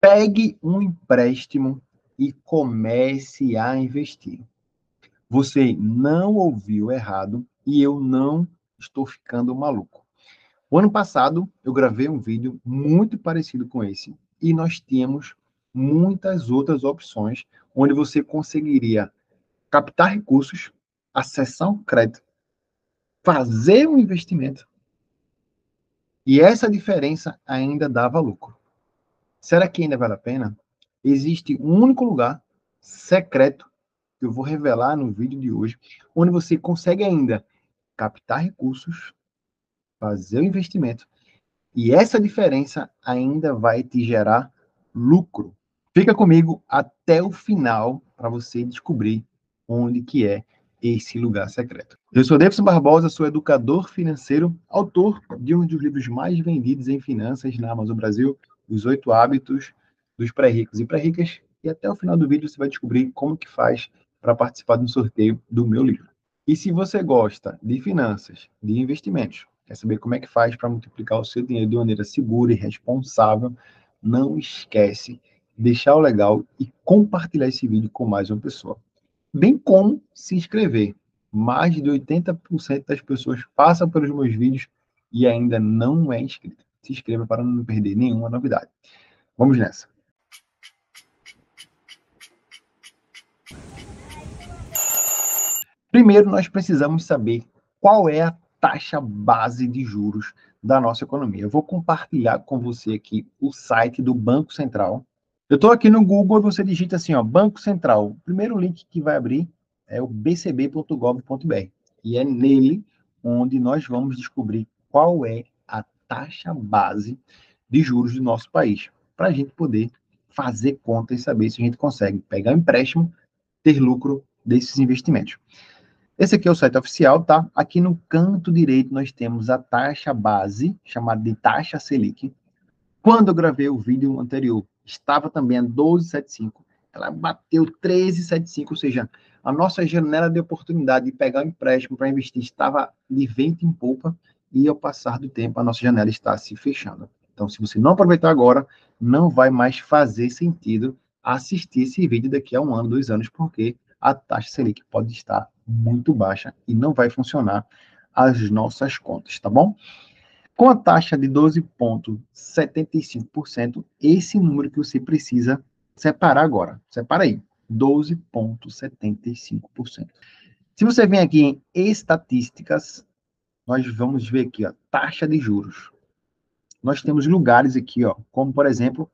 Pegue um empréstimo e comece a investir. Você não ouviu errado e eu não estou ficando maluco. O ano passado eu gravei um vídeo muito parecido com esse e nós tínhamos muitas outras opções onde você conseguiria captar recursos, acessar um crédito, fazer um investimento e essa diferença ainda dava lucro. Será que ainda vale a pena? Existe um único lugar secreto que eu vou revelar no vídeo de hoje, onde você consegue ainda captar recursos, fazer o investimento, e essa diferença ainda vai te gerar lucro. Fica comigo até o final para você descobrir onde que é esse lugar secreto. Eu sou Davidson Barbosa, sou educador financeiro, autor de um dos livros mais vendidos em finanças na Amazon Brasil, Os Oito Hábitos dos Pré-Ricos e Pré-Ricas, e até o final do vídeo você vai descobrir como que faz para participar de um sorteio do meu livro. E se você gosta de finanças, de investimentos, quer saber como é que faz para multiplicar o seu dinheiro de maneira segura e responsável, não esquece de deixar o legal e compartilhar esse vídeo com mais uma pessoa. Bem como se inscrever. Mais de 80% das pessoas passam pelos meus vídeos e ainda não é inscrito. Se inscreva para não perder nenhuma novidade. Vamos nessa. Primeiro, nós precisamos saber qual é a taxa base de juros da nossa economia. Eu vou compartilhar com você aqui o site do Banco Central. Eu estou aqui no Google, você digita assim, ó, Banco Central. O primeiro link que vai abrir é o bcb.gov.br. E é nele onde nós vamos descobrir qual é taxa base de juros do nosso país, para a gente poder fazer conta e saber se a gente consegue pegar um empréstimo, ter lucro desses investimentos. Esse aqui é o site oficial, tá? Aqui no canto direito nós temos a taxa base, chamada de taxa Selic. Quando eu gravei o vídeo anterior, estava também a 12,75. Ela bateu 13,75, ou seja, a nossa janela de oportunidade de pegar um empréstimo para investir estava de vento em polpa e ao passar do tempo a nossa janela está se fechando. Então, se você não aproveitar agora, não vai mais fazer sentido assistir esse vídeo daqui a um ano, dois anos, porque a taxa Selic pode estar muito baixa e não vai funcionar as nossas contas, tá bom? Com a taxa de 12,75%, esse número que você precisa separar agora. Separa aí, 12,75%. Se você vem aqui em estatísticas, nós vamos ver aqui, ó, taxa de juros. Nós temos lugares aqui, ó, como por exemplo,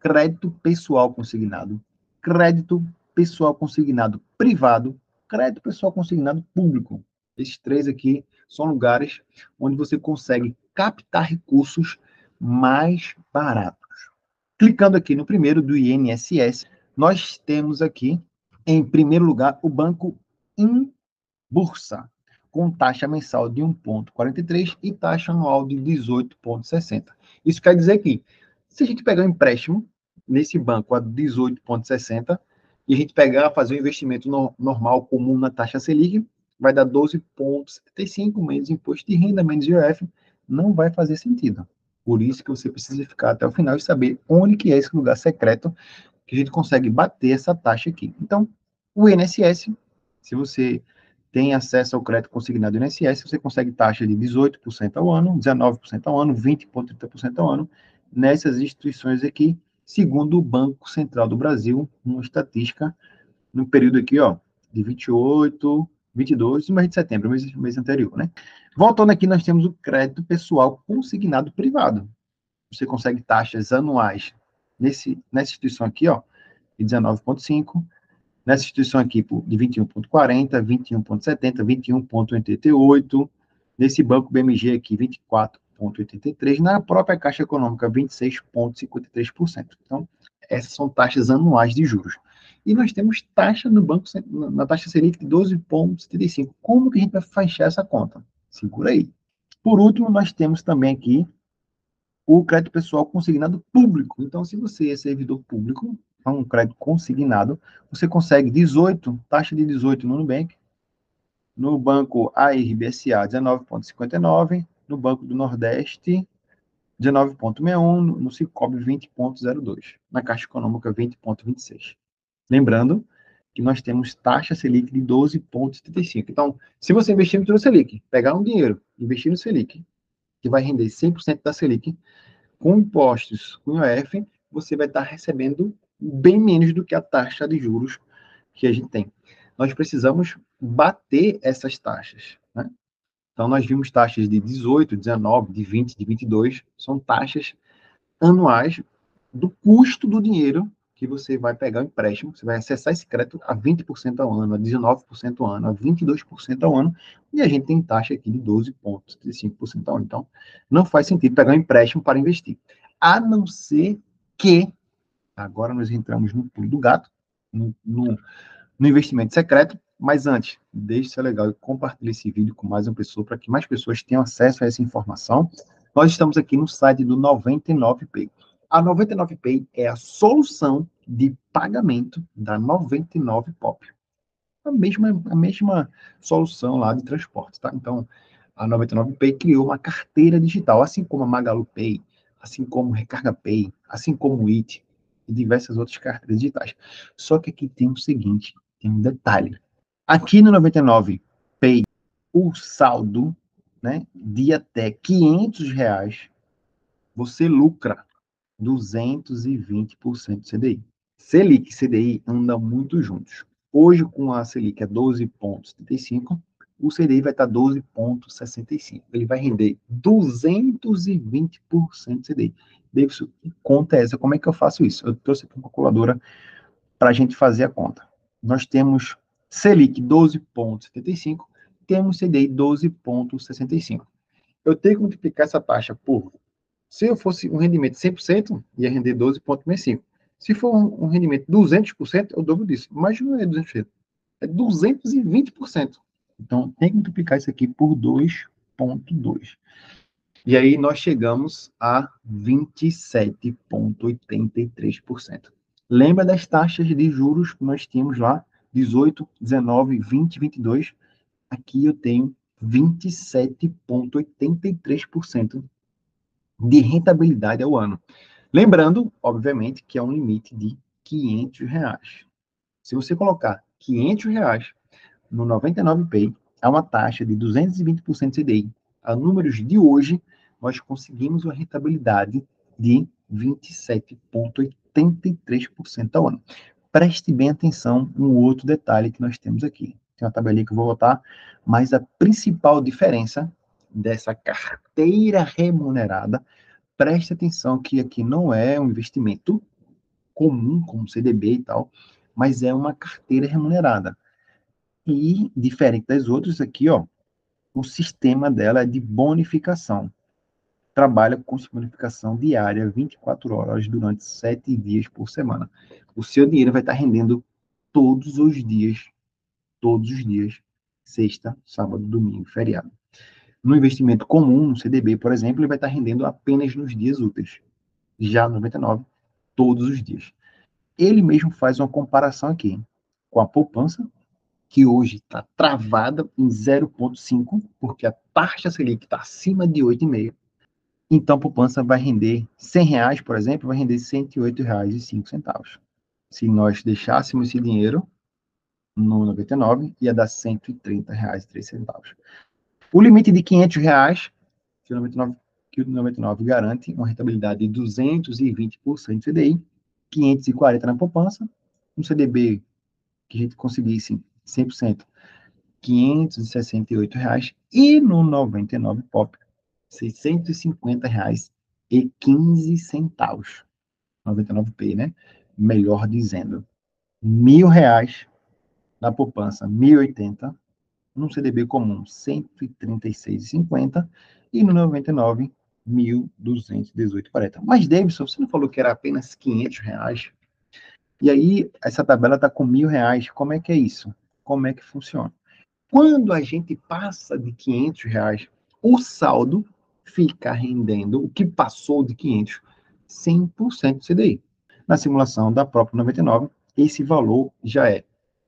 crédito pessoal consignado, crédito pessoal consignado privado, crédito pessoal consignado público. Esses três aqui são lugares onde você consegue captar recursos mais baratos. Clicando aqui no primeiro do INSS, nós temos aqui, em primeiro lugar, o Banco Bursa, com taxa mensal de 1,43 e taxa anual de 18,60. Isso quer dizer que, se a gente pegar um empréstimo nesse banco a 18,60, e a gente pegar, fazer um investimento no, normal, comum na taxa Selic, vai dar 12,75 menos imposto de renda, menos IOF, não vai fazer sentido. Por isso que você precisa ficar até o final e saber onde que é esse lugar secreto que a gente consegue bater essa taxa aqui. Então, o INSS, se você tem acesso ao crédito consignado do INSS, você consegue taxa de 18% ao ano, 19% ao ano, 20,30% ao ano, nessas instituições aqui, segundo o Banco Central do Brasil, uma estatística no período aqui, ó, de 28, 22 de mês de setembro, mês, mês anterior, né? Voltando aqui, nós temos o crédito pessoal consignado privado. Você consegue taxas anuais nesse, nessa instituição aqui, ó, de 19,5, nessa instituição aqui de 21,40, 21,70, 21,88, nesse banco BMG aqui, 24 26,83%, na própria Caixa Econômica, 26,53%. Então, essas são taxas anuais de juros. E nós temos taxa no banco, na taxa Selic de 12,75%. Como que a gente vai fechar essa conta? Segura aí. Por último, nós temos também aqui o crédito pessoal consignado público. Então, se você é servidor público, é um crédito consignado, você consegue 18, taxa de 18 no Nubank, no banco ARBSA 19,59, no Banco do Nordeste, 19,61, no Cicobi 20,02, na Caixa Econômica 20,26. Lembrando que nós temos taxa Selic de 12,75. Então, se você investir no Selic, pegar um dinheiro, investir no Selic, que vai render 100% da Selic, com impostos, com IOF, você vai estar recebendo bem menos do que a taxa de juros que a gente tem. Nós precisamos bater essas taxas. Né? Então, nós vimos taxas de 18, 19, de 20, de 22, são taxas anuais do custo do dinheiro que você vai pegar o empréstimo, você vai acessar esse crédito a 20% ao ano, a 19% ao ano, a 22% ao ano, e a gente tem taxa aqui de 12,35% ao ano. Então, não faz sentido pegar um empréstimo para investir. A não ser que, agora nós entramos no pulo do gato, no, no, no investimento secreto, mas antes, deixe ser legal e compartilhe esse vídeo com mais uma pessoa para que mais pessoas tenham acesso a essa informação. Nós estamos aqui no site do 99Pay. A 99Pay é a solução de pagamento da 99Pop. A mesma, a mesma solução lá de transporte, tá? Então, a 99Pay criou uma carteira digital, assim como a Magalu Pay, assim como Recarga Pay, assim como o IT e diversas outras carteiras digitais. Só que aqui tem o seguinte, tem um detalhe. Aqui no 99 Pay, o saldo né, de até 500 reais, você lucra 220% do CDI. Selic e CDI andam muito juntos. Hoje, com a Selic é 12,75, o CDI vai estar 12,65. Ele vai render 220% do CDI. Davidson, que conta é essa? Como é que eu faço isso? Eu trouxe aqui uma calculadora para a gente fazer a conta. Nós temos Selic 12,75, temos CDI 12,65. Eu tenho que multiplicar essa taxa por. Se eu fosse um rendimento 100%, ia render 12,65. Se for um, rendimento 200%, eu dobro disso. Mas não é 200%, é 220%. Então, tem que multiplicar isso aqui por 2,2. E aí nós chegamos a 27,83%. Lembra das taxas de juros que nós tínhamos lá 18, 19, 20, 22, aqui eu tenho 27,83% de rentabilidade ao ano. Lembrando, obviamente, que é um limite de 500 reais. Se você colocar 500 reais no 99Pay, é uma taxa de 220% CDI. A números de hoje, nós conseguimos uma rentabilidade de 27,83% ao ano preste bem atenção no outro detalhe que nós temos aqui. Tem uma tabelinha que eu vou botar, mas a principal diferença dessa carteira remunerada, preste atenção que aqui não é um investimento comum, como CDB e tal, mas é uma carteira remunerada. E, diferente das outras aqui, ó, o sistema dela é de bonificação. Trabalha com bonificação diária, 24 horas, durante 7 dias por semana o seu dinheiro vai estar rendendo todos os dias, todos os dias, sexta, sábado, domingo, feriado. No investimento comum, no CDB, por exemplo, ele vai estar rendendo apenas nos dias úteis. Já no 99, todos os dias. Ele mesmo faz uma comparação aqui com a poupança, que hoje está travada em 0,5, porque a taxa Selic está acima de 8,5. Então, a poupança vai render 100 reais, por exemplo, vai render R$ 108,05 se nós deixássemos esse dinheiro no 99, ia dar R$ 130,03. O limite de 500 reais, que o 99, que o 99 garante uma rentabilidade de 220% de CDI, 540 na poupança, um CDB que a gente conseguisse 100%, 568 reais, e no 99 POP, 650 reais e 15 centavos. 99P, né? melhor dizendo, mil reais na poupança, 1.080, no CDB comum, 136,50 e no 99, 1.218,40. Mas, Davidson, você não falou que era apenas 500 reais? E aí, essa tabela está com mil reais. Como é que é isso? Como é que funciona? Quando a gente passa de 500 reais, o saldo fica rendendo o que passou de 500, 100% do CDI na simulação da própria 99, esse valor já é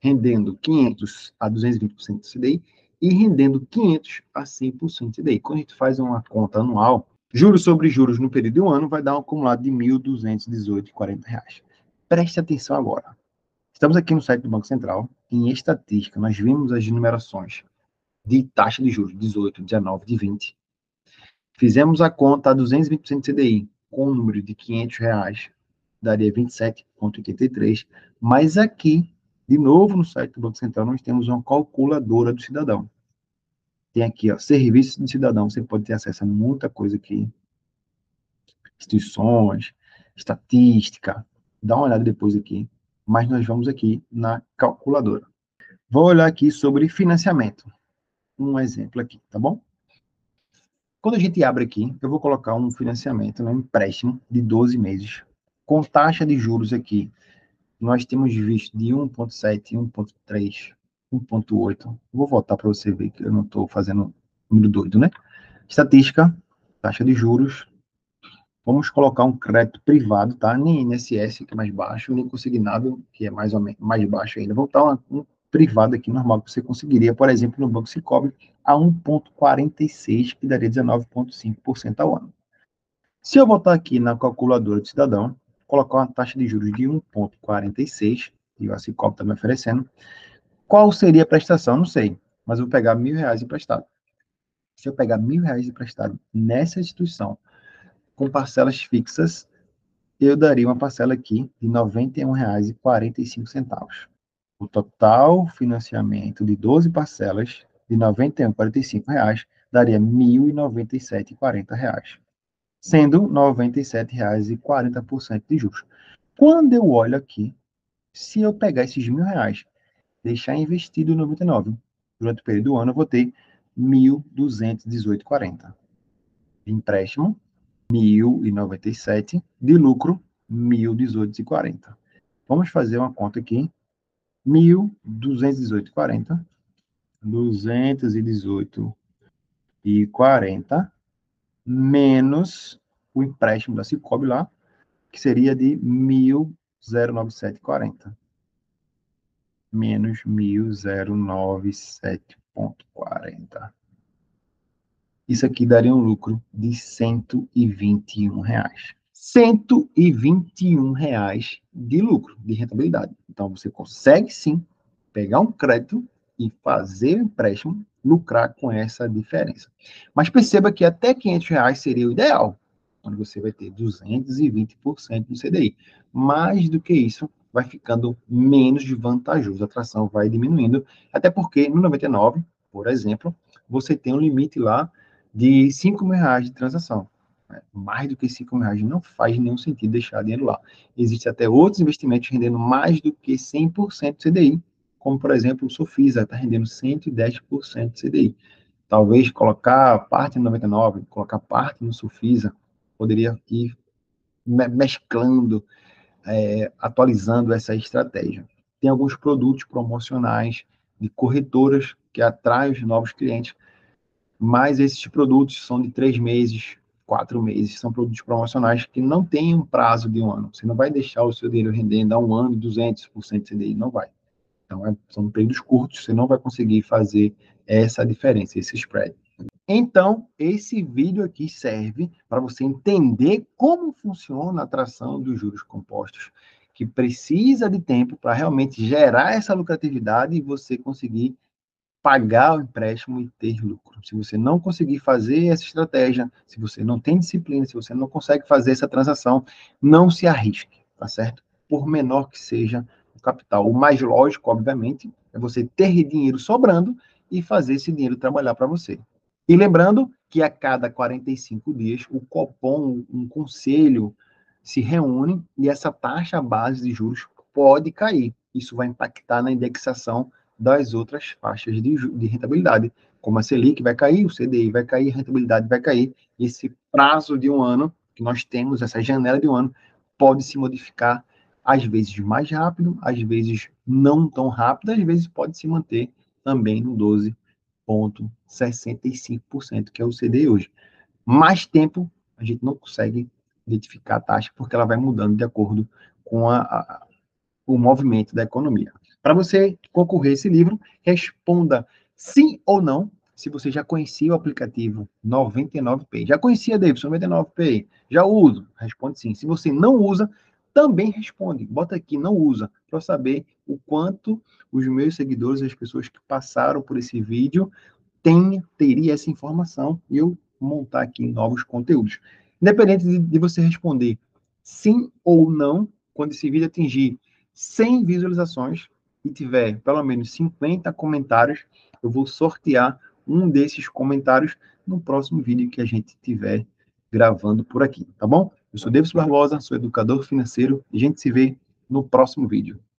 rendendo 500 a 220% do CDI e rendendo 500 a 100% do CDI. Quando a gente faz uma conta anual, Juros sobre juros no período de um ano vai dar um acumulado de R$ 1.218,40. Preste atenção agora. Estamos aqui no site do Banco Central. Em estatística, nós vimos as numerações de taxa de juros 18, 19, de 20. Fizemos a conta a 220% de CDI com o um número de 500 reais, daria 27,83. Mas aqui, de novo no site do Banco Central, nós temos uma calculadora do cidadão. Tem aqui, ó, serviço do cidadão. Você pode ter acesso a muita coisa aqui. Instituições, estatística. Dá uma olhada depois aqui. Mas nós vamos aqui na calculadora. Vou olhar aqui sobre financiamento. Um exemplo aqui, tá bom? Quando a gente abre aqui, eu vou colocar um financiamento, um empréstimo de 12 meses, com taxa de juros aqui. Nós temos visto de 1,7, 1,3, 1,8. Vou voltar para você ver que eu não estou fazendo número doido, né? Estatística, taxa de juros. Vamos colocar um crédito privado, tá? Nem INSS, que é mais baixo, nem consignado, que é mais ou menos mais baixo ainda. Vou botar um privado aqui normal que você conseguiria, por exemplo, no Banco Cicobi, a 1,46, que daria 19,5% ao ano. Se eu botar aqui na calculadora do cidadão, colocar uma taxa de juros de 1,46, e o Cicobi está me oferecendo, qual seria a prestação? Não sei, mas eu vou pegar mil reais emprestado. Se eu pegar mil reais emprestado nessa instituição, com parcelas fixas, eu daria uma parcela aqui de R$ 91,45. O total financiamento de 12 parcelas de R$ 91,45 daria R$ 1.097,40, sendo R$ 97,40% de juros. Quando eu olho aqui, se eu pegar esses mil reais deixar investido 99. Durante o período do ano, eu vou ter 1.218,40. De empréstimo, 1.097. De lucro, 1.018,40. Vamos fazer uma conta aqui. 1.218,40. 218,40 menos o empréstimo da Cicobi lá, que seria de 1.097,40 menos 1.097,40. Isso aqui daria um lucro de 121 reais. 121 reais de lucro, de rentabilidade. Então, você consegue sim pegar um crédito e fazer empréstimo, lucrar com essa diferença. Mas perceba que até 500 reais seria o ideal, onde você vai ter 220% do CDI. Mais do que isso, vai ficando menos vantajoso, a atração vai diminuindo, até porque no 99, por exemplo, você tem um limite lá de 5 mil reais de transação. Né? Mais do que 5 mil reais não faz nenhum sentido deixar dinheiro lá. Existem até outros investimentos rendendo mais do que 100% de CDI, como, por exemplo, o Sofisa está rendendo 110% de CDI. Talvez colocar parte no 99, colocar parte no Sofisa, poderia ir mesclando é, atualizando essa estratégia. Tem alguns produtos promocionais de corretoras que atraem os novos clientes, mas esses produtos são de três meses, quatro meses, são produtos promocionais que não têm um prazo de um ano. Você não vai deixar o seu dinheiro rendendo a um ano 200% de CDI, não vai. Então, é, são períodos curtos, você não vai conseguir fazer essa diferença, esse spread. Então, esse vídeo aqui serve para você entender como funciona a atração dos juros compostos, que precisa de tempo para realmente gerar essa lucratividade e você conseguir pagar o empréstimo e ter lucro. Se você não conseguir fazer essa estratégia, se você não tem disciplina, se você não consegue fazer essa transação, não se arrisque, tá certo? Por menor que seja o capital. O mais lógico, obviamente, é você ter dinheiro sobrando e fazer esse dinheiro trabalhar para você. E lembrando que a cada 45 dias o Copom, um conselho, se reúne e essa taxa base de juros pode cair. Isso vai impactar na indexação das outras faixas de, de rentabilidade, como a Selic vai cair, o CDI vai cair, a rentabilidade vai cair. Esse prazo de um ano que nós temos, essa janela de um ano, pode se modificar às vezes mais rápido, às vezes não tão rápido, às vezes pode se manter também no 12 0,65%, que é o CDI hoje. Mais tempo, a gente não consegue identificar a taxa, porque ela vai mudando de acordo com a, a, o movimento da economia. Para você concorrer a esse livro, responda sim ou não se você já conhecia o aplicativo 99Pay. Já conhecia, Davidson, 99Pay? Já uso? Responde sim. Se você não usa, também responde. Bota aqui, não usa, para saber o quanto os meus seguidores, as pessoas que passaram por esse vídeo, tem, teria essa informação e eu montar aqui novos conteúdos. Independente de, de você responder sim ou não, quando esse vídeo atingir 100 visualizações e tiver pelo menos 50 comentários, eu vou sortear um desses comentários no próximo vídeo que a gente tiver gravando por aqui, tá bom? Eu sou Davis Barbosa, sou educador financeiro e a gente se vê no próximo vídeo.